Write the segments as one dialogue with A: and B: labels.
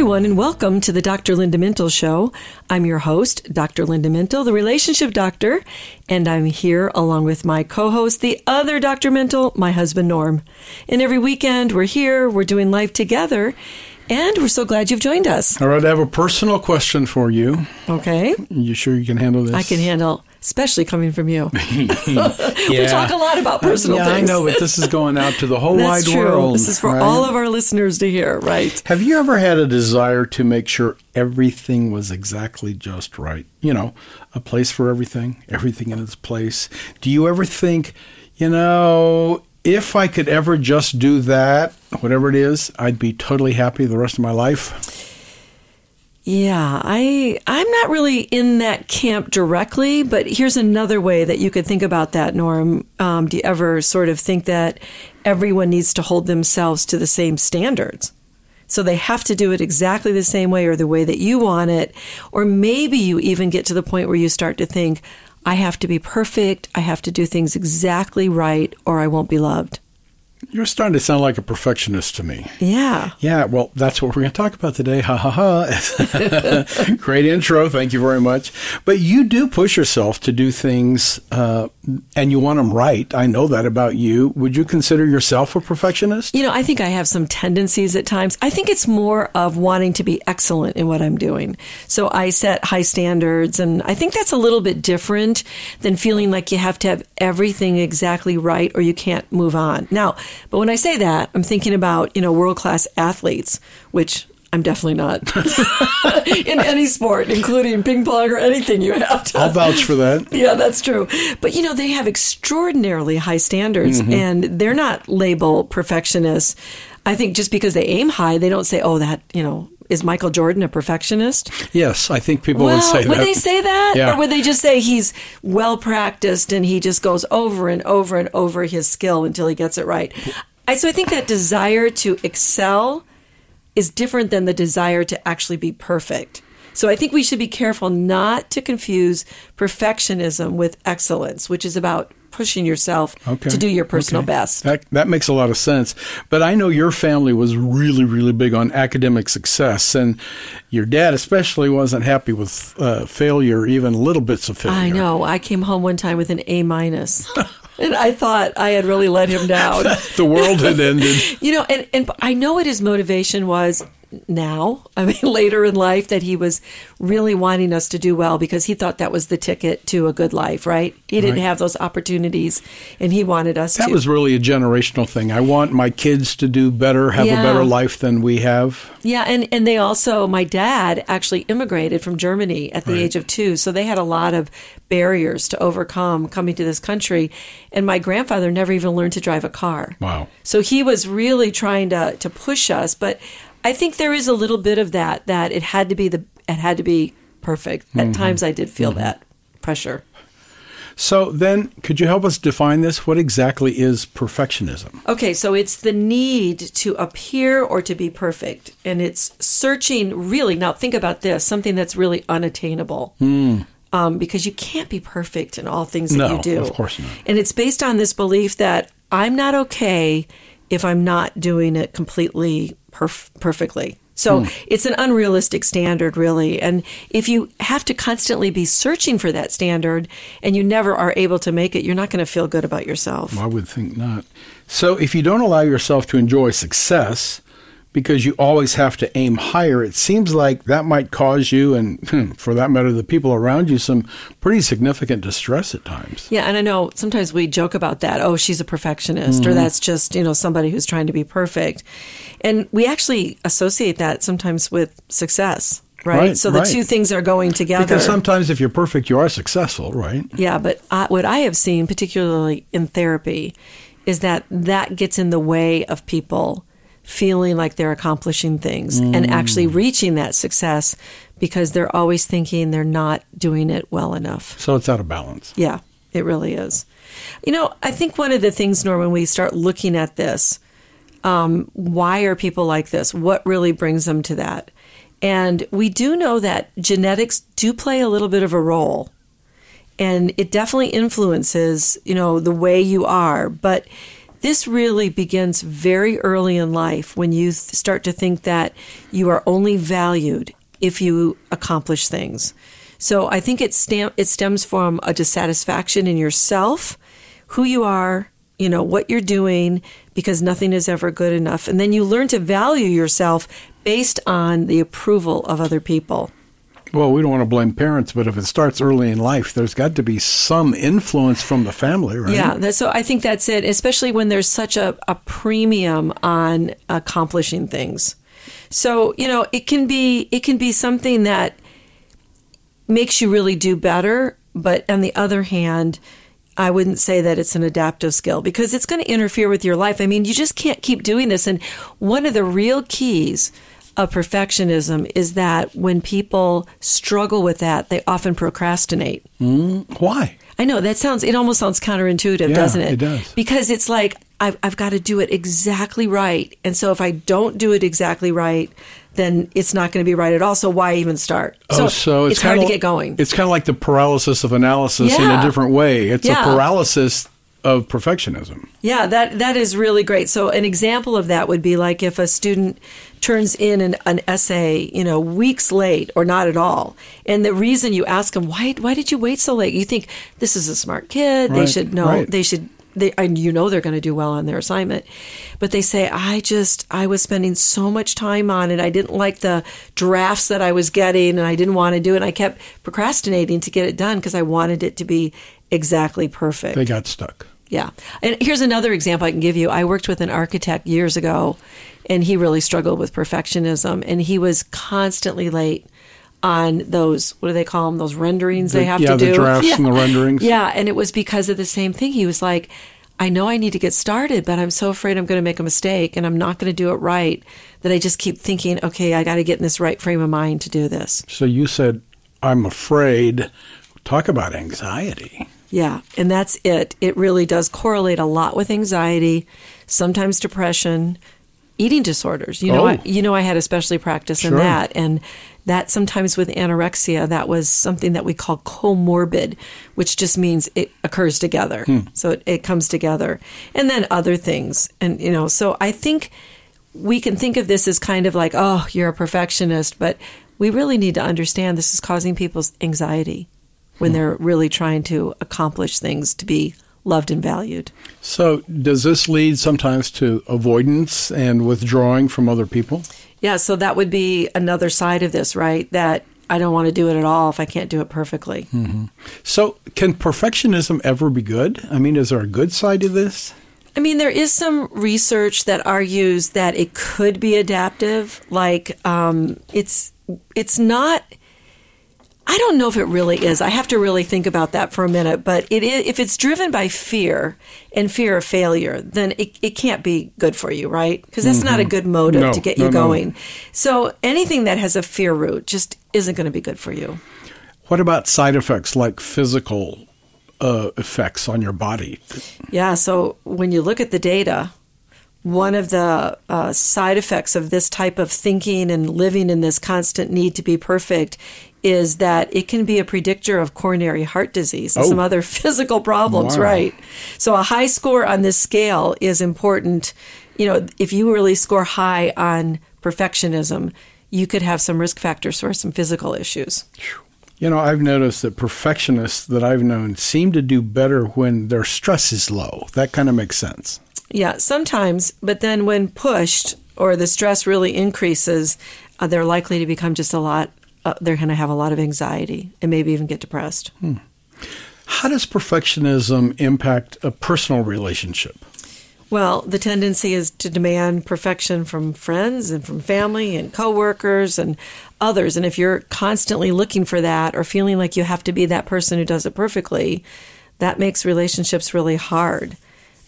A: everyone, and welcome to the Dr. Linda Mintle Show. I'm your host, Dr. Linda Mintle, the relationship doctor, and I'm here along with my co host, the other Dr. Mintle, my husband, Norm. And every weekend, we're here, we're doing life together, and we're so glad you've joined us.
B: All right, I have a personal question for you.
A: Okay?
B: You sure you can handle this?
A: I can handle, especially coming from you. we talk a lot about personal
B: yeah,
A: things.
B: I know, but this is going out to the whole
A: That's
B: wide
A: true.
B: world.
A: This is for
B: right?
A: all of our listeners to hear, right?
B: Have you ever had a desire to make sure everything was exactly just right? You know, a place for everything, everything in its place. Do you ever think, you know, if I could ever just do that, whatever it is, I'd be totally happy the rest of my life?
A: Yeah, I I'm not really in that camp directly, but here's another way that you could think about that, Norm. Um, do you ever sort of think that everyone needs to hold themselves to the same standards? So they have to do it exactly the same way or the way that you want it, or maybe you even get to the point where you start to think, I have to be perfect, I have to do things exactly right, or I won't be loved.
B: You're starting to sound like a perfectionist to me.
A: Yeah.
B: Yeah, well, that's what we're going to talk about today. Ha ha ha. Great intro. Thank you very much. But you do push yourself to do things uh, and you want them right. I know that about you. Would you consider yourself a perfectionist?
A: You know, I think I have some tendencies at times. I think it's more of wanting to be excellent in what I'm doing. So I set high standards, and I think that's a little bit different than feeling like you have to have everything exactly right or you can't move on. Now, but when I say that, I'm thinking about, you know, world class athletes, which I'm definitely not in any sport, including ping pong or anything you have to.
B: I'll vouch for that.
A: Yeah, that's true. But you know, they have extraordinarily high standards
B: Mm-hmm.
A: and they're not label perfectionists. I think just because they aim high, they don't say, oh, that, you know, is Michael Jordan a perfectionist?
B: Yes, I think people
A: well,
B: would say that.
A: Would they say that?
B: Yeah.
A: Or would they just say he's well practiced and he just goes over and over and over his skill until he gets it right? I, so I think that desire to excel is different than the desire to actually be perfect. So I think we should be careful not to confuse perfectionism with excellence, which is about pushing yourself
B: Okay.
A: to do your personal
B: Okay.
A: best.
B: That that makes a lot of sense. But I know your family was really really big on academic success, and your dad especially wasn't happy with uh, failure, even little bits of failure.
A: I know. I came home one time with an A minus. and I thought I had really let him down.
B: The world had ended.
A: you know, and, and I know what his motivation was now, I mean, later in life, that he was really wanting us to do well because he thought that was the ticket to a good life, right? He didn't
B: Right.
A: have those opportunities and he wanted us to
B: That
A: to.
B: was really a generational thing. I want my kids to do better, have
A: Yeah.
B: a better life than we have.
A: Yeah, and, and they also, my dad actually immigrated from Germany at the
B: Right.
A: age of two. So they had a lot of barriers to overcome coming to this country. And my grandfather never even learned to drive a car.
B: Wow.
A: So he was really trying to, to push us. But I think there is a little bit of that, that it had to be the, it had to be perfect.
B: Mm-hmm.
A: At times I did feel that pressure.
B: So then, could you help us define this? What exactly is perfectionism?
A: Okay, so it's the need to appear or to be perfect. And it's searching really, now think about this something that's really unattainable. Um, because you can't be perfect in all things that
B: No,
A: you do.
B: of course not.
A: And it's based on this belief that I'm not okay if I'm not doing it completely perf- perfectly. So hmm. it's an unrealistic standard, really. And if you have to constantly be searching for that standard and you never are able to make it, you're not going to feel good about yourself.
B: I would think not. So, if you don't allow yourself to enjoy success because you always have to aim higher, it seems like that might cause you, and hmm, for that matter, the people around you, some pretty significant distress at times.
A: Yeah, and I know sometimes we joke about that. Oh, she's a perfectionist, or that's just, you know, somebody who's trying to be perfect. And we actually associate that sometimes with success. right?
B: Right,
A: so the
B: right.
A: two things are going together.
B: Because sometimes if you're perfect, you are successful, right?
A: Yeah, but I, what I have seen, particularly in therapy, is that that gets in the way of people feeling like they're accomplishing things and actually reaching that success because they're always thinking they're not doing it well enough.
B: So it's out of balance.
A: Yeah, it really is. You know, I think one of the things, Norman, we start looking at this, um, why are people like this? What really brings them to that? And we do know that genetics do play a little bit of a role. And it definitely influences, you know, the way you are. But this really begins very early in life when you start to think that you are only valued if you accomplish things. So I think it, stem- it stems from a dissatisfaction in yourself, who you are, you know, what you're doing, because nothing is ever good enough. And then you learn to value yourself based on the approval of other people.
B: Well, we don't want to blame parents, but if it starts early in life, there's got to be some influence from the family, right?
A: Yeah, so I think that's it, especially when there's such a, a premium on accomplishing things. So, you know, it can be it can be something that makes you really do better, but on the other hand, I wouldn't say that it's an adaptive skill because it's going to interfere with your life. I mean, you just can't keep doing this. And one of the real keys of perfectionism is that when people struggle with that, they often procrastinate. Hmm?
B: Why?
A: I know that sounds, it almost sounds counterintuitive,
B: Yeah,
A: doesn't it?
B: it does.
A: Because it's like, I've, I've got to do it exactly right. And so if I don't do it exactly right, then it's not going to be right at all. So why even start?
B: oh, so it's,
A: it's hard to get going.
B: It's kind of like the paralysis of analysis in a different way. It's
A: Yeah.
B: a paralysis of perfectionism.
A: Yeah, that that is really great. So an example of that would be like if a student turns in an, an essay, you know, weeks late or not at all, and the reason you ask them why why did you wait so late? You think this is a smart kid. They should know.
B: right.
A: They should. They and you know they're going to do well on their assignment, but they say I just I was spending so much time on it. I didn't like the drafts that I was getting, and I didn't want to do it. And I kept procrastinating to get it done because I wanted it to be exactly perfect.
B: They got stuck.
A: Yeah. And here's another example I can give you. I worked with an architect years ago, and he really struggled with perfectionism, and he was constantly late on those, what do they call them? Those renderings they
B: The-
A: have
B: yeah,
A: to
B: the
A: do.
B: drafts and the renderings.
A: Yeah. And it was because of the same thing. He was like, I know I need to get started, but I'm so afraid I'm going to make a mistake and I'm not going to do it right that I just keep thinking, okay, I got to get in this right frame of mind to do this.
B: So you said, I'm afraid. Talk about anxiety.
A: Yeah, and that's it. It really does correlate a lot with anxiety, sometimes depression, eating disorders. You know,
B: Oh.
A: I, you know, I had especially practice in
B: Sure.
A: that, and that sometimes with anorexia, that was something that we call comorbid, which just means it occurs together. Hmm. So it, it comes together, and then other things, and you know, so I think we can think of this as kind of like, oh, you're a perfectionist, but we really need to understand this is causing people's anxiety when hmm. they're really trying to accomplish things to be loved and valued.
B: So does this lead sometimes to avoidance and withdrawing from other people?
A: Yeah, so that would be another side of this, right? That I don't want to do it at all if I can't do it perfectly.
B: So can perfectionism ever be good? I mean, is there a good side to this?
A: I mean, there is some research that argues that it could be adaptive. Like, um, it's it's not. I don't know if it really is. I have to really think about that for a minute. But it is, if it's driven by fear and fear of failure, then it, it can't be good for you, right? Because that's not a good motive
B: No,
A: to get
B: no,
A: you
B: no.
A: going. So anything that has a fear root just isn't going to be good for you.
B: What about side effects like physical uh, effects on your body?
A: Yeah, so when you look at the data, one of the uh, side effects of this type of thinking and living in this constant need to be perfect is that it can be a predictor of coronary heart disease and
B: Oh.
A: some other physical problems,
B: Wow.
A: right? So a high score on this scale is important. You know, if you really score high on perfectionism, you could have some risk factors for some physical issues.
B: You know, I've noticed that perfectionists that I've known seem to do better when their stress is low. That kind of makes sense.
A: Yeah, sometimes, but then when pushed or the stress really increases, uh, they're likely to become just a lot, uh, they're going to have a lot of anxiety and maybe even get depressed.
B: How does perfectionism impact a personal relationship?
A: Well, the tendency is to demand perfection from friends and from family and coworkers and others. And if you're constantly looking for that or feeling like you have to be that person who does it perfectly, that makes relationships really hard.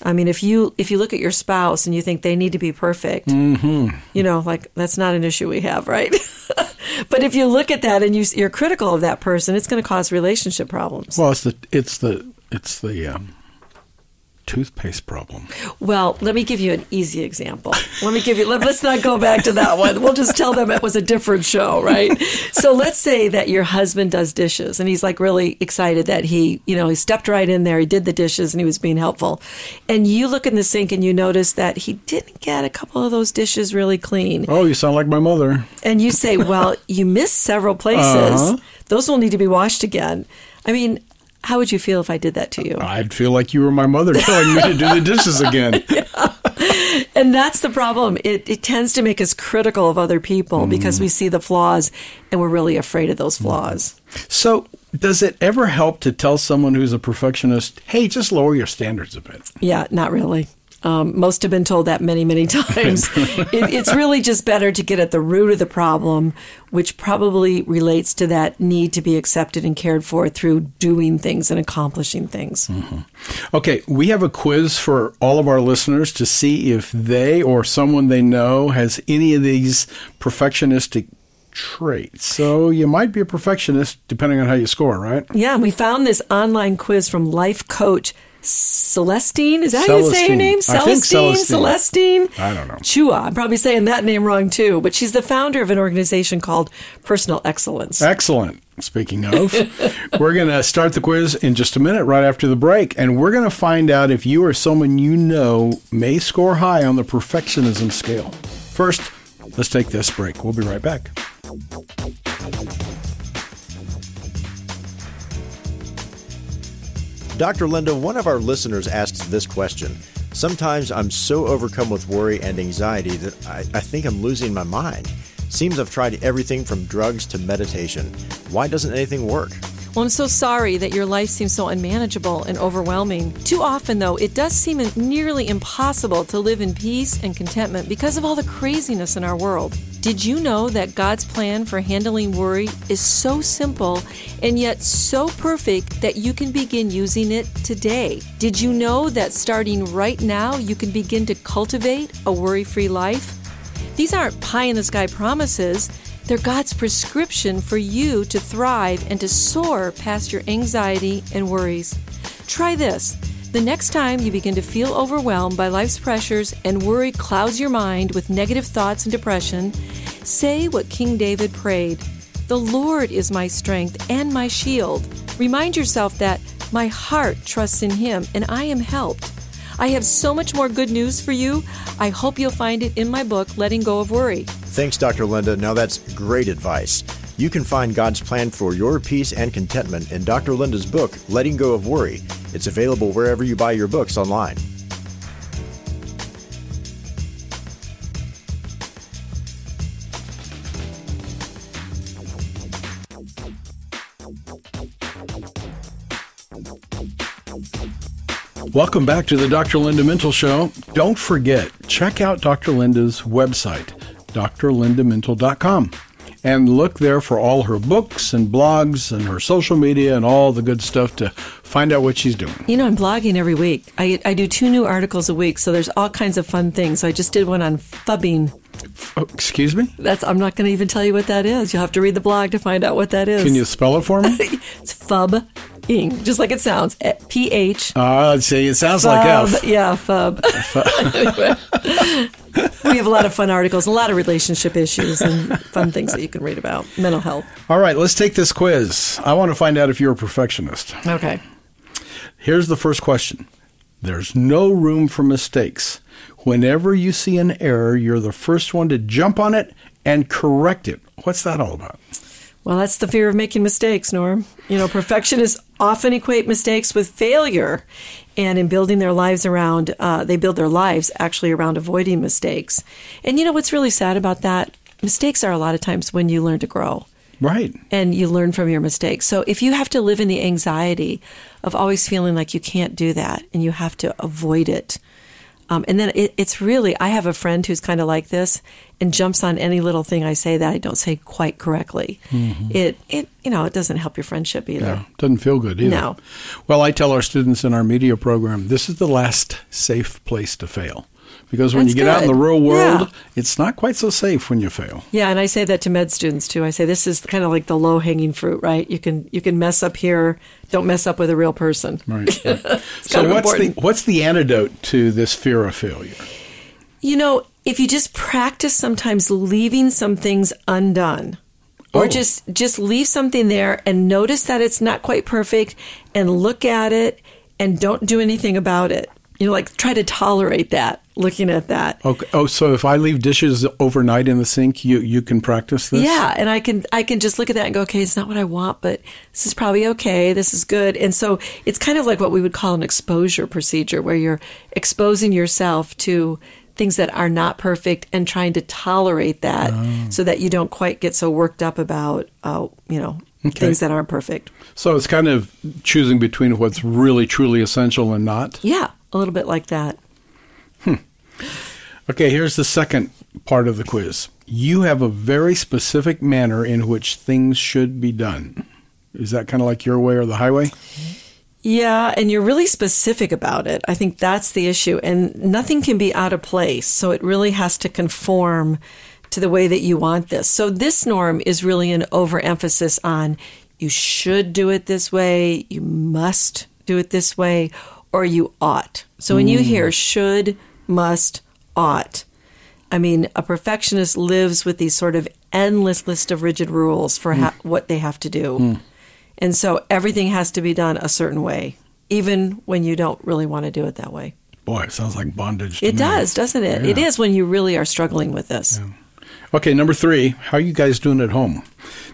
A: I mean, if you if you look at your spouse and you think they need to be perfect,
B: Mm-hmm.
A: you know, like that's not an issue we have, right? but if you look at that and you, you're critical of that person, it's going to cause relationship problems.
B: Well, it's the it's the it's the um, toothpaste problem.
A: Well, let me give you an easy example. Let me give you, let, us not go back to that one. We'll just tell them it was a different show, right? So let's say that your husband does dishes and he's like really excited that he, you know, he stepped right in there, he did the dishes and he was being helpful. And you look in the sink and you notice that he didn't get a couple of those dishes really clean.
B: Oh, you sound like my mother.
A: And you say, well, you missed several places.
B: Uh-huh.
A: Those will need to be washed again. I mean, how would you feel if I did that to you?
B: I'd feel like you were my mother telling me to do the dishes again.
A: And that's the problem. It, it tends to make us critical of other people mm. because we see the flaws and we're really afraid of those mm. flaws.
B: So, does it ever help to tell someone who's a perfectionist, "Hey, just lower your standards a bit"?
A: Yeah, not really. Um, most have been told that many, many times. it, it's really just better to get at the root of the problem, which probably relates to that need to be accepted and cared for through doing things and accomplishing things.
B: Okay, we have a quiz for all of our listeners to see if they or someone they know has any of these perfectionistic traits. So, you might be a perfectionist depending on how you score, right?
A: Yeah, we found this online quiz from life coach Celestine. Is that how you say her
B: Celestine.
A: name?
B: I think
A: Celestine?
B: Celestine.
A: Celestine?
B: I don't know.
A: Chua. I'm probably saying that name wrong too, but she's the founder of an organization called Personal Excellence.
B: Excellent. Speaking of, we're going to start the quiz in just a minute, right after the break, and we're going to find out if you or someone you know may score high on the perfectionism scale. First, let's take this break. We'll be right back.
C: Dr. Linda, one of our listeners asks this question. Sometimes I'm so overcome with worry and anxiety that I, I think I'm losing my mind. Seems I've tried everything from drugs to meditation. Why doesn't anything work?
A: Well, I'm so sorry that your life seems so unmanageable and overwhelming. Too often, though, it does seem nearly impossible to live in peace and contentment because of all the craziness in our world. Did you know that God's plan for handling worry is so simple and yet so perfect that you can begin using it today? Did you know that starting right now, you can begin to cultivate a worry free life? These aren't pie in the sky promises. They're God's prescription for you to thrive and to soar past your anxiety and worries. Try this. The next time you begin to feel overwhelmed by life's pressures and worry clouds your mind with negative thoughts and depression, say what King David prayed The Lord is my strength and my shield. Remind yourself that my heart trusts in Him and I am helped. I have so much more good news for you. I hope you'll find it in my book, Letting Go of Worry.
C: Thanks, Dr. Linda. Now that's great advice. You can find God's plan for your peace and contentment in Dr. Linda's book, Letting Go of Worry. It's available wherever you buy your books online.
B: Welcome back to the Dr. Linda Mintle Show. Don't forget, check out Dr. Linda's website, drlindamintle.com, and look there for all her books and blogs and her social media and all the good stuff to find out what she's doing.
A: You know, I'm blogging every week. I, I do two new articles a week, so there's all kinds of fun things. So I just did one on phubbing.
B: Oh, excuse me?
A: That's I'm not going to even tell you what that is. You'll have to read the blog to find out what that is.
B: Can you spell it for me?
A: It's phubbing, just like it sounds. Eh, P H.
B: Uh, see, it sounds like
A: Fub.
B: F.
A: Yeah, fub. Anyway. we have a lot of fun articles, a lot of relationship issues, and fun things that you can read about mental health.
B: All right, let's take this quiz. I want to find out if you're a perfectionist.
A: Okay.
B: Here's the first question There's no room for mistakes. Whenever you see an error, you're the first one to jump on it and correct it. What's that all about?
A: Well, that's the fear of making mistakes, Norm. You know, perfectionists often equate mistakes with failure. And in building their lives around, uh, they build their lives actually around avoiding mistakes. And you know what's really sad about that? Mistakes are a lot of times when you learn to grow
B: Right.
A: and you learn from your mistakes. So if you have to live in the anxiety of always feeling like you can't do that and you have to avoid it, Um, and then it, it's really, I have a friend who's kind of like this and jumps on any little thing I say that I don't say quite correctly. It, it, you know, it doesn't help your friendship either.
B: Yeah, doesn't feel good either.
A: No.
B: Well, I tell our students in our media program, this is the last safe place to fail. Because when
A: That's
B: you get out in the real world,
A: Yeah.
B: it's not quite so safe when you fail.
A: Yeah, and I say that to med students too. I say this is kind of like the low hanging fruit, right? You can you can mess up here, don't mess up with a real person.
B: Right. right. so what's
A: important.
B: the what's the antidote to this fear of failure?
A: You know, if you just practice sometimes leaving some things undone. Or
B: Oh.
A: just just leave something there and notice that it's not quite perfect and look at it and don't do anything about it. You know, like try to tolerate that, looking at that.
B: Okay. Oh, so if I leave dishes overnight in the sink, you you can practice this?
A: Yeah, and I can I can just look at that and go, okay, it's not what I want, but this is probably okay. This is good. And so it's kind of like what we would call an exposure procedure, where you're exposing yourself to things that are not perfect and trying to tolerate that, so that you don't quite get so worked up about, uh, you know,
B: Okay.
A: things that aren't perfect.
B: So it's kind of choosing between what's really truly essential and not.
A: Yeah, a little bit like that.
B: Okay, here's the second part of the quiz. You have a very specific manner in which things should be done. Is that kind of like your way or the highway?
A: Yeah, and you're really specific about it. I think that's the issue. And nothing can be out of place. So it really has to conform to the way that you want this. So this norm is really an overemphasis on you should do it this way, you must do it this way, or you ought. So when you hmm. hear should, must, ought, I mean, a perfectionist lives with these sort of endless list of rigid rules for ha- mm. what they have to do. Mm. And so everything has to be done a certain way, even when you don't really want to do it that way.
B: Boy, it sounds like bondage. To
A: It
B: me.
A: does, doesn't it? It
B: Yeah.
A: is when you really are struggling with this.
B: Okay, number three, how are you guys doing at home?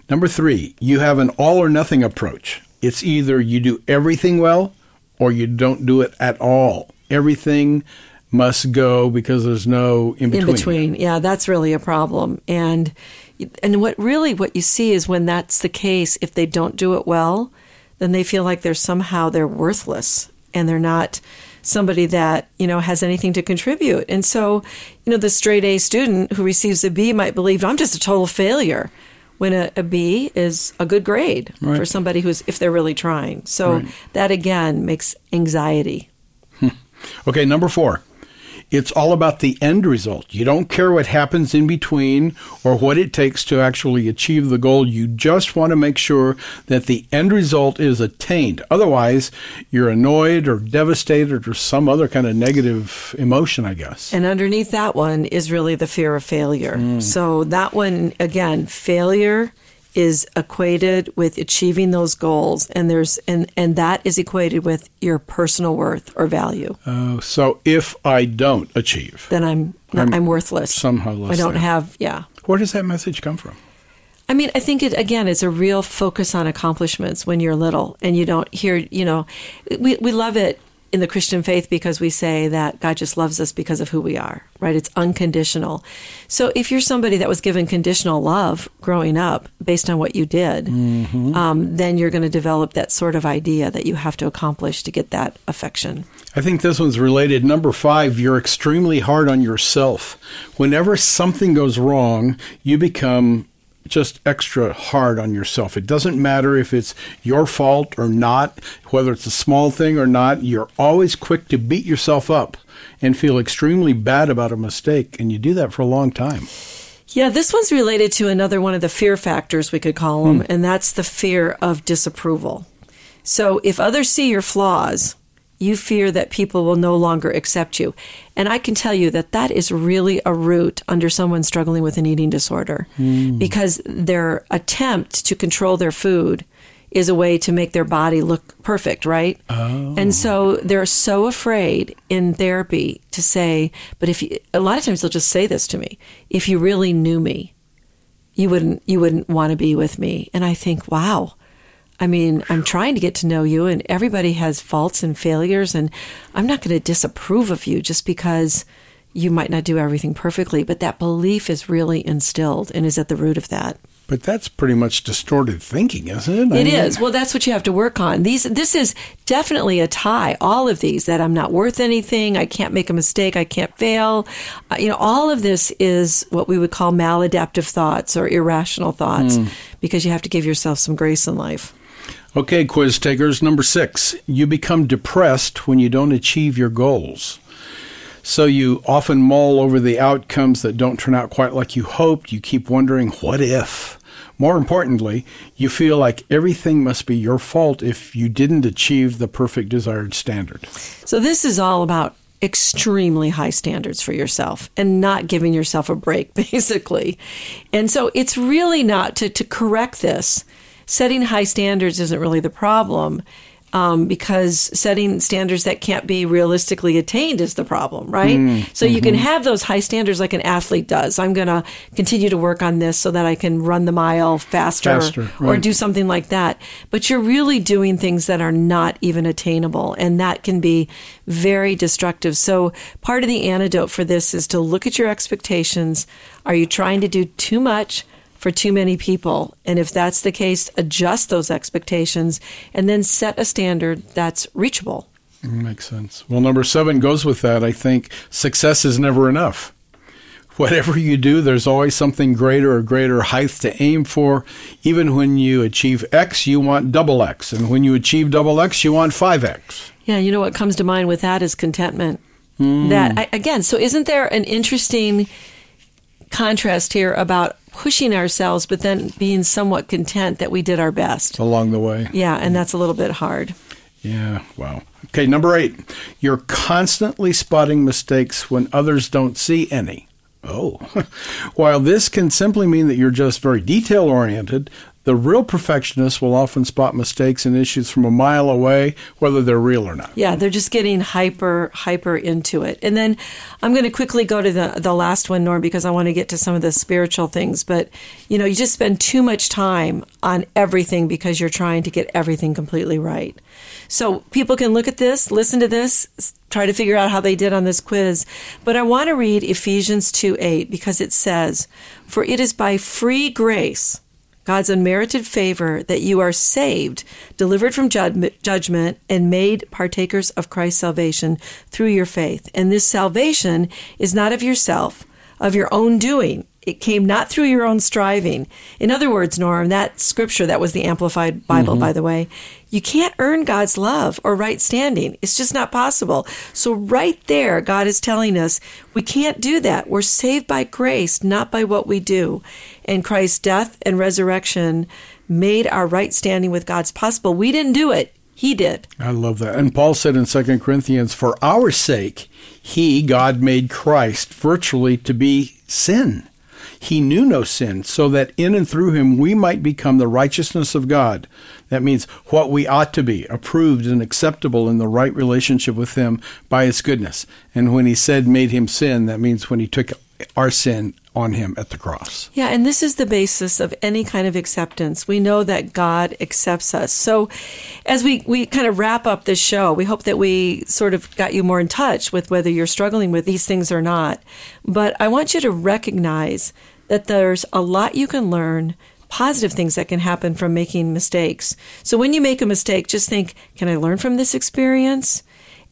B: Number three, you have an all or nothing approach. It's either you do everything well or you don't do it at all. Everything must go because there's no in between.
A: in between. Yeah, that's really a problem. And and what really what you see is when that's the case, if they don't do it well, then they feel like they're somehow they're worthless and they're not somebody that you know has anything to contribute. And so, you know, the straight A student who receives a B might believe I'm just a total failure. When a, a B is a good grade
B: Right.
A: for somebody who's, if they're really trying. So
B: Right.
A: that again makes anxiety.
B: Okay, number four. It's all about the end result. You don't care what happens in between or what it takes to actually achieve the goal. You just want to make sure that the end result is attained. Otherwise, you're annoyed or devastated or some other kind of negative emotion, I guess.
A: And underneath that one is really the fear of failure. Mm. So that one again, failure is equated with achieving those goals and there's and and that is equated with your personal worth or value.
B: Oh, so if I don't achieve,
A: Then I'm not, I'm, worthless.
B: somehow less
A: I don't
B: than.
A: have yeah.
B: where does that message come from?
A: I mean, I think it again. It's a real focus on accomplishments when you're little, and you don't hear. You know, we we love it in the Christian faith because we say that God just loves us because of who we are. Right? It's unconditional. So if you're somebody that was given conditional love growing up based on what you did, um, then you're going to develop that sort of idea that you have to accomplish to get that affection.
B: I think this one's related. Number five, you're extremely hard on yourself. Whenever something goes wrong, you become just extra hard on yourself. It doesn't matter if it's your fault or not, whether it's a small thing or not, you're always quick to beat yourself up and feel extremely bad about a mistake. And you do that for a long time.
A: Yeah, this one's related to another one of the fear factors, we could call them, hmm. and that's the fear of disapproval. So if others see your flaws, you fear that people will no longer accept you. And I can tell you that that is really a root under someone struggling with an eating disorder hmm. because their attempt to control their food is a way to make their body look perfect, right? Oh. And so they're so afraid in therapy to say, but if you, a lot of times they'll just say this to me, if you really knew me, you wouldn't you wouldn't want to be with me. And I think, wow. I mean, I'm trying to get to know you and everybody has faults and failures and I'm not going to disapprove of you just because you might not do everything perfectly, but that belief is really instilled and is at the root of that.
B: But that's pretty much distorted thinking, isn't it? I
A: It
B: mean,
A: is. Well, that's what you have to work on. These, this is definitely a tie. All of these that I'm not worth anything. I can't make a mistake. I can't fail. Uh, you know, all of this is what we would call maladaptive thoughts or irrational thoughts, because you have to give yourself some grace in life.
B: Okay, quiz takers. Number six, you become depressed when you don't achieve your goals. So you often mull over the outcomes that don't turn out quite like you hoped. You keep wondering, what if? More importantly, you feel like everything must be your fault if you didn't achieve the perfect desired standard.
A: So this is all about extremely high standards for yourself and not giving yourself a break, basically. And so it's really not to, to correct this. Setting high standards isn't really the problem. Um, because setting standards that can't be realistically attained is the problem, right? so you can have those high standards like an athlete does. I'm going to continue to work on this so that I can run the mile faster,
B: Faster,
A: or
B: right.
A: do something like that. But you're really doing things that are not even attainable, and that can be very destructive. So, part of the antidote for this is to look at your expectations. Are you trying to do too much? For too many people. And if that's the case, adjust those expectations and then set a standard that's reachable.
B: Makes sense. Well, number seven goes with that. I think success is never enough. Whatever you do, there's always something greater or greater height to aim for. Even when you achieve X, you want double X. And when you achieve double X, you want 5X.
A: Yeah, you know what comes to mind with that is contentment. That hmm. I, again, so isn't there an interesting contrast here about pushing ourselves, but then being somewhat content that we did our best?
B: along the way.
A: Yeah, and that's a little bit hard.
B: Yeah, wow. Okay, number eight. You're constantly spotting mistakes when others don't see any. Oh. While this can simply mean that you're just very detail oriented, the real perfectionist will often spot mistakes and issues from a mile away, whether they're real or not.
A: Yeah, they're just getting hyper, hyper into it. And then I'm going to quickly go to the, the last one, Norm, because I want to get to some of the spiritual things. But, you know, you just spend too much time on everything because you're trying to get everything completely right. So people can look at this, listen to this, try to figure out how they did on this quiz. But I want to read Ephesians 2 8 because it says, For it is by free grace God's unmerited favor that you are saved, delivered from jud- judgment, and made partakers of Christ's salvation through your faith. And this salvation is not of yourself, of your own doing. It came not through your own striving. In other words, Norm, that scripture, that was the Amplified Bible, mm-hmm. by the way, you can't earn God's love or right standing. It's just not possible. So, right there, God is telling us we can't do that. We're saved by grace, not by what we do. And Christ's death and resurrection made our right standing with God's possible. We didn't do it, He did.
B: I love that. And Paul said in 2 Corinthians, For our sake, he, God, made Christ virtually to be sin. He knew no sin, so that in and through him we might become the righteousness of God. That means what we ought to be, approved and acceptable in the right relationship with him by his goodness. And when he said made him sin, that means when he took our sin on him at the cross.
A: Yeah, and this is the basis of any kind of acceptance. We know that God accepts us. So, as we, we kind of wrap up this show, we hope that we sort of got you more in touch with whether you're struggling with these things or not. But I want you to recognize that there's a lot you can learn, positive things that can happen from making mistakes. So, when you make a mistake, just think, can I learn from this experience?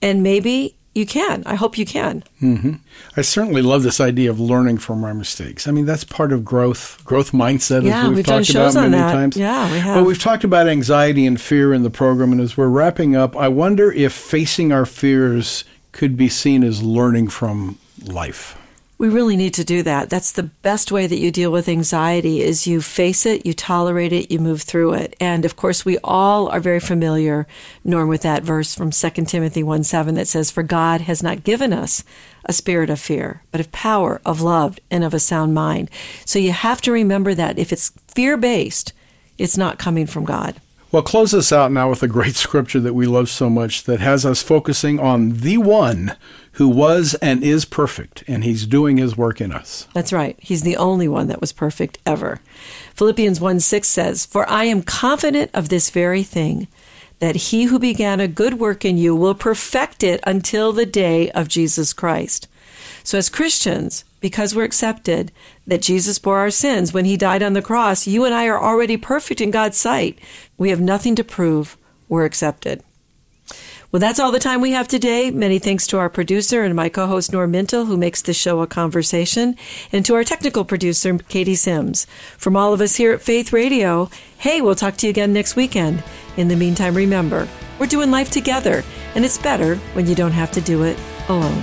A: And maybe you can. I hope you can. Mm-hmm.
B: I certainly love this idea of learning from our mistakes. I mean, that's part of growth, growth mindset,
A: Yeah,
B: as we've,
A: we've
B: talked about many
A: that.
B: times.
A: Yeah, we have.
B: But we've talked about anxiety and fear in the program, and as we're wrapping up, I wonder if facing our fears could be seen as learning from life.
A: We really need to do that. That's the best way that you deal with anxiety is you face it, you tolerate it, you move through it. And of course, we all are very familiar, Norm, with that verse from 2 Timothy 1 7 that says, For God has not given us a spirit of fear, but of power, of love, and of a sound mind. So you have to remember that if it's fear based, it's not coming from God.
B: Well, close us out now with a great scripture that we love so much that has us focusing on the one who was and is perfect, and he's doing his work in us.
A: That's right. He's the only one that was perfect ever. Philippians 1 6 says, For I am confident of this very thing, that he who began a good work in you will perfect it until the day of Jesus Christ. So, as Christians, because we're accepted, that Jesus bore our sins when he died on the cross, you and I are already perfect in God's sight. We have nothing to prove. We're accepted. Well, that's all the time we have today. Many thanks to our producer and my co host, Norm Mintle, who makes this show a conversation, and to our technical producer, Katie Sims. From all of us here at Faith Radio, hey, we'll talk to you again next weekend. In the meantime, remember, we're doing life together, and it's better when you don't have to do it alone.